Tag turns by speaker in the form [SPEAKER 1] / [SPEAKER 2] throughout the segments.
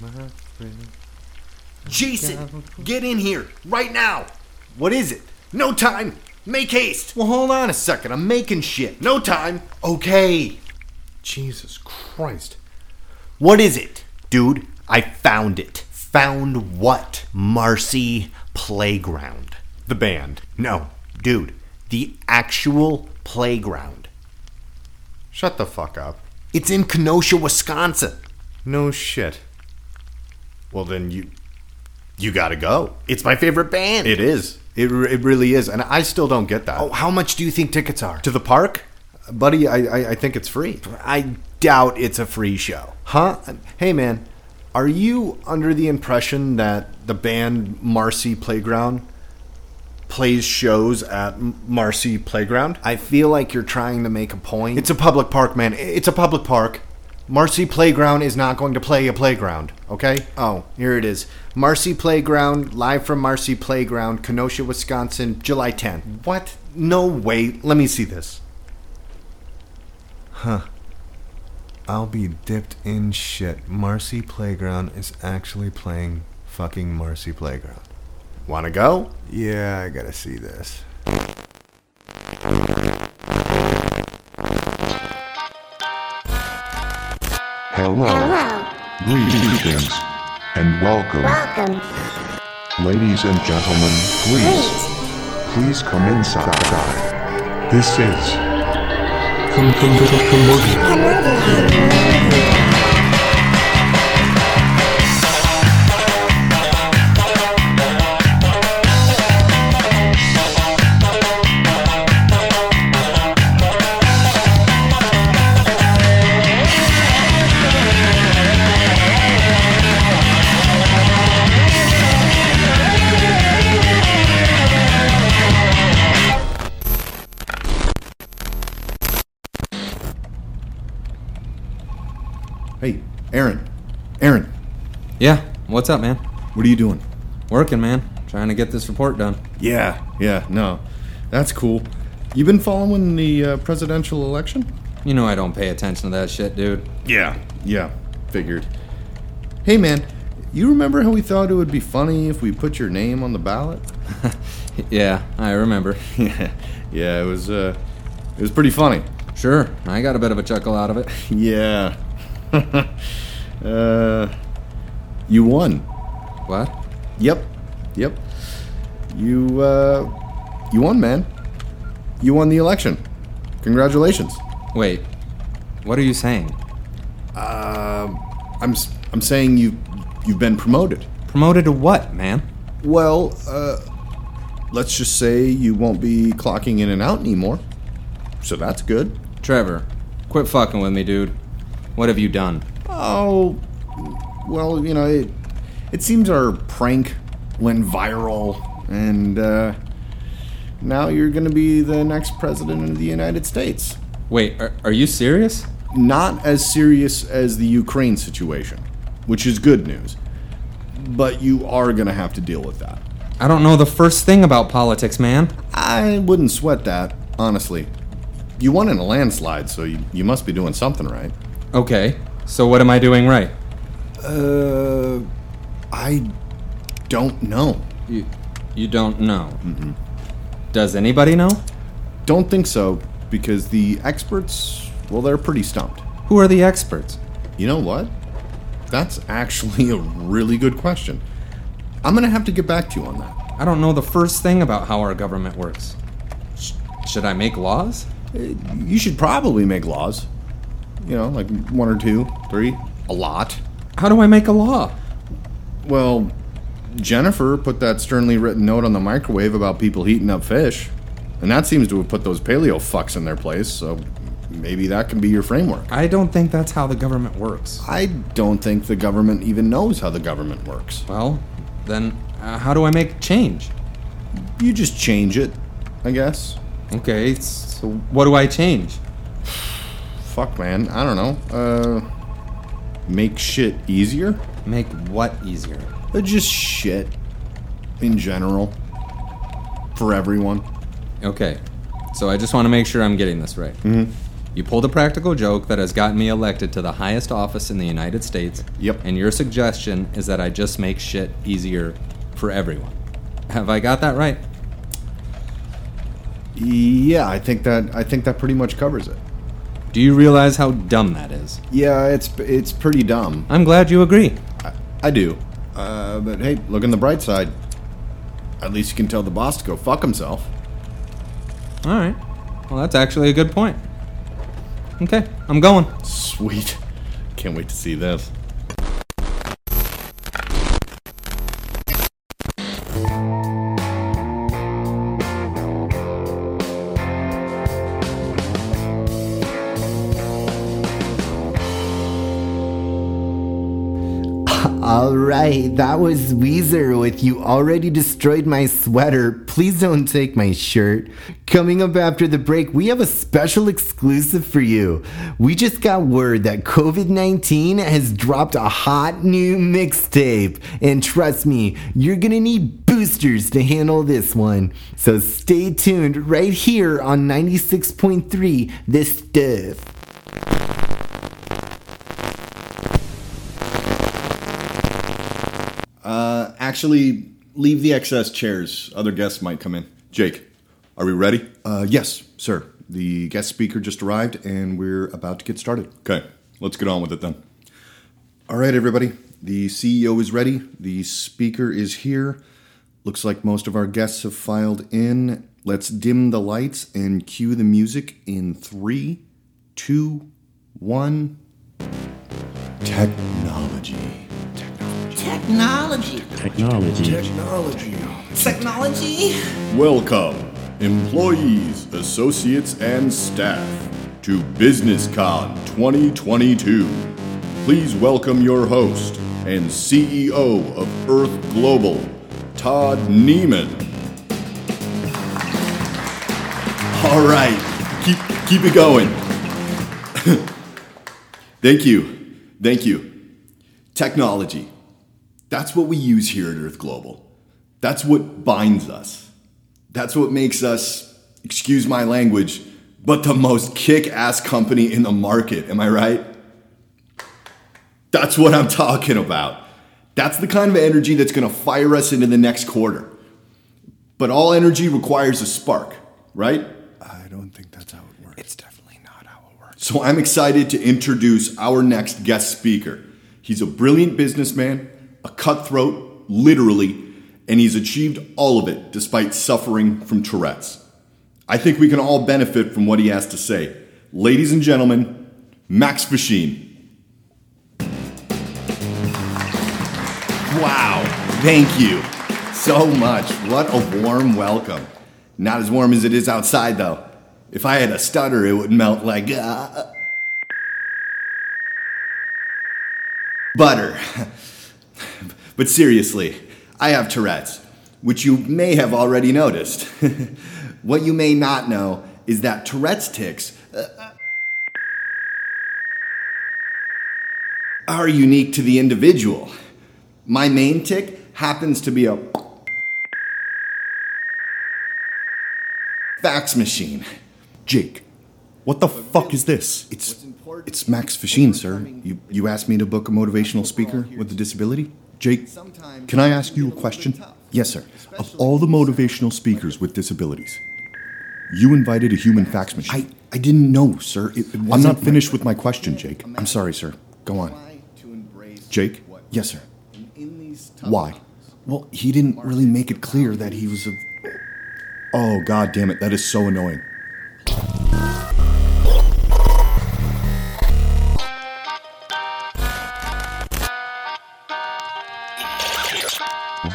[SPEAKER 1] My friend.
[SPEAKER 2] Jason, get in here right now. What is it? No time. Make haste.
[SPEAKER 1] Well, hold on a second. I'm making shit.
[SPEAKER 2] No time.
[SPEAKER 1] Okay. Jesus Christ.
[SPEAKER 2] What is it? Dude, I found it. Found what? Marcy Playground.
[SPEAKER 1] The band.
[SPEAKER 2] No, dude, the actual playground.
[SPEAKER 1] Shut the fuck up.
[SPEAKER 2] It's in Kenosha, Wisconsin.
[SPEAKER 1] No shit. Well, then you. You gotta go.
[SPEAKER 2] It's my favorite band.
[SPEAKER 1] It is. It, it really is. And I still don't get that.
[SPEAKER 2] Oh, how much do you think tickets are?
[SPEAKER 1] To the park? Buddy, I, I, I think it's free.
[SPEAKER 2] I doubt it's a free show.
[SPEAKER 1] Huh? Hey, man. Are you under the impression that the band Marcy Playground plays shows at Marcy Playground?
[SPEAKER 2] I feel like you're trying to make a point.
[SPEAKER 1] It's a public park, man. It's a public park. Marcy Playground is not going to play a playground, okay?
[SPEAKER 2] Oh, here it is. Marcy Playground, live from Marcy Playground, Kenosha, Wisconsin, July 10th.
[SPEAKER 1] What? No way. Let me see this. Huh. I'll be dipped in shit. Marcy Playground is actually playing fucking Marcy Playground.
[SPEAKER 2] Wanna go?
[SPEAKER 1] Yeah, I gotta see this.
[SPEAKER 3] Hello. Greetings. And welcome.
[SPEAKER 4] Welcome.
[SPEAKER 3] Ladies and gentlemen, please. Please come inside. This is
[SPEAKER 1] Hey,
[SPEAKER 5] Yeah, what's up, man?
[SPEAKER 1] what are you doing?
[SPEAKER 5] Working, man. Trying to get this report done.
[SPEAKER 1] Yeah, yeah, no. That's cool. You been following the uh, presidential election?
[SPEAKER 5] You know I don't pay attention to that shit, dude.
[SPEAKER 1] Yeah, yeah, figured. Hey, man, you remember how we thought it would be funny if we put your name on the ballot?
[SPEAKER 5] Yeah, I remember.
[SPEAKER 1] yeah, yeah, it was, uh, it was pretty funny.
[SPEAKER 5] Sure, I got a bit of a chuckle out of it.
[SPEAKER 1] Yeah. uh, you won.
[SPEAKER 5] What?
[SPEAKER 1] Yep, yep. You, uh, you won, man. You won the election. Congratulations.
[SPEAKER 5] Wait, what are you saying?
[SPEAKER 1] Um, I'm, I'm saying you, you've been promoted.
[SPEAKER 5] Promoted to what, man?
[SPEAKER 1] Well, uh, let's just say you won't be clocking in and out anymore. So that's good.
[SPEAKER 5] Trevor, quit fucking with me, dude. What have you done?
[SPEAKER 1] Oh, well, you know, it, it seems our prank went viral, and uh, now you're going to be the next president of the United States.
[SPEAKER 5] Wait, are, are you serious?
[SPEAKER 1] Not as serious as the Ukraine situation, which is good news, but you are going to have to deal with that.
[SPEAKER 5] I don't know the first thing about politics, man.
[SPEAKER 1] I wouldn't sweat that, honestly. You won in a landslide, so you, you must be doing something right.
[SPEAKER 5] Okay, so what am I doing right?
[SPEAKER 1] Uh, I don't know.
[SPEAKER 5] You, you don't know. Does anybody know?
[SPEAKER 1] Don't think so, because the experts, well, they're pretty stumped.
[SPEAKER 5] Who are the experts?
[SPEAKER 1] You know what? That's actually a really good question. I'm gonna have to get back to you on that.
[SPEAKER 5] I don't know the first thing about how our government works. Sh- should I make laws?
[SPEAKER 1] You should probably make laws. You know, like one or two, three, a lot.
[SPEAKER 5] How do I make a law?
[SPEAKER 1] Well, Jennifer put that sternly written note on the microwave about people heating up fish. And that seems to have put those paleo fucks in their place, so maybe that can be your framework.
[SPEAKER 5] I don't think that's how the government works.
[SPEAKER 1] I don't think the government even knows how the government works.
[SPEAKER 5] Well, then uh, how do I make change?
[SPEAKER 1] You just change it, I guess.
[SPEAKER 5] Okay, so what do I change?
[SPEAKER 1] Fuck, man. I don't know. Uh, make shit easier?
[SPEAKER 5] Make what easier?
[SPEAKER 1] Uh, just shit. In general. For everyone.
[SPEAKER 5] Okay, so I just want to make sure I'm getting this right. Mm-hmm. You pulled a practical joke that has gotten me elected to the highest office in the United States.
[SPEAKER 1] Yep.
[SPEAKER 5] And your suggestion is that I just make shit easier for everyone. Have I got that right?
[SPEAKER 1] Yeah, I think that I think that pretty much covers it.
[SPEAKER 5] Do you realize how dumb that is?
[SPEAKER 1] Yeah, it's it's pretty dumb.
[SPEAKER 5] I'm glad you agree.
[SPEAKER 1] I, I do. Uh, but hey, look on the bright side. At least you can tell the boss to go fuck himself.
[SPEAKER 5] All right. Well, that's actually a good point. Okay, I'm going.
[SPEAKER 1] Sweet. Can't wait to see this.
[SPEAKER 2] Right, that was Weezer with You Already Destroyed My Sweater. Please don't take my shirt. Coming up after the break, we have a special exclusive for you. We just got word that COVID 19 has dropped a hot new mixtape. And trust me, you're gonna need boosters to handle this one. So stay tuned right here on 96.3 This Stuff.
[SPEAKER 1] Actually, leave the excess chairs. Other guests might come in. Jake, are we ready? Uh, yes, sir. The guest speaker just arrived, and we're about to get started. Okay, let's get on with it then. All right, everybody. The CEO is ready. The speaker is here. Looks like most of our guests have filed in. Let's dim the lights and cue the music in three, two, one. Technology. Technology.
[SPEAKER 4] Technology.
[SPEAKER 6] Technology.
[SPEAKER 4] Technology.
[SPEAKER 1] Welcome, employees, associates, and staff, to BusinessCon 2022. Please welcome your host and CEO of Earth Global, Todd Neiman. All right, keep keep it going. Thank you, thank you. Technology. That's what we use here at Earth Global. That's what binds us. That's what makes us, excuse my language, but the most kick ass company in the market. Am I right? That's what I'm talking about. That's the kind of energy that's going to fire us into the next quarter. But all energy requires a spark, right? I don't think that's how it works. It's definitely not how it works. So I'm excited to introduce our next guest speaker. He's a brilliant businessman, a cutthroat, literally, and he's achieved all of it despite suffering from Tourette's. I think we can all benefit from what he has to say. Ladies and gentlemen, Max Machine. Wow, thank you so much. What a warm welcome. Not as warm as it is outside, though. If I had a stutter, it would melt like uh, butter. but seriously, I have Tourette's, which you may have already noticed. what you may not know is that Tourette's tics uh, are unique to the individual. My main tic happens to be a fax machine. Jake, what the fuck is this? It's it's Max Machine, sir. You you asked me to book a motivational speaker with a disability? Jake, can I ask you a question? Yes, sir. Of all the motivational speakers with disabilities, you invited a human fax machine. I, I didn't know, sir. It, it I'm not finished with my question, Jake. I'm sorry, sir. Go on. Jake? Yes, sir. Why? Well, he didn't really make it clear that he was a. Oh, god damn it. That is so annoying.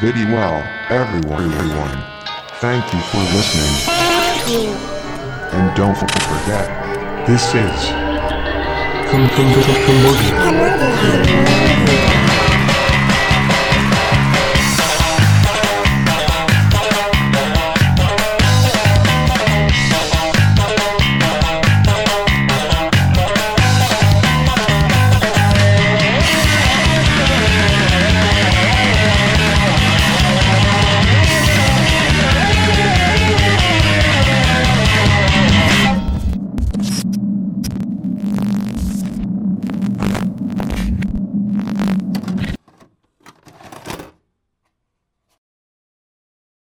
[SPEAKER 3] Very well, everyone, everyone. Thank you for listening.
[SPEAKER 4] Thank you.
[SPEAKER 3] And don't forget, this is
[SPEAKER 4] Comedian.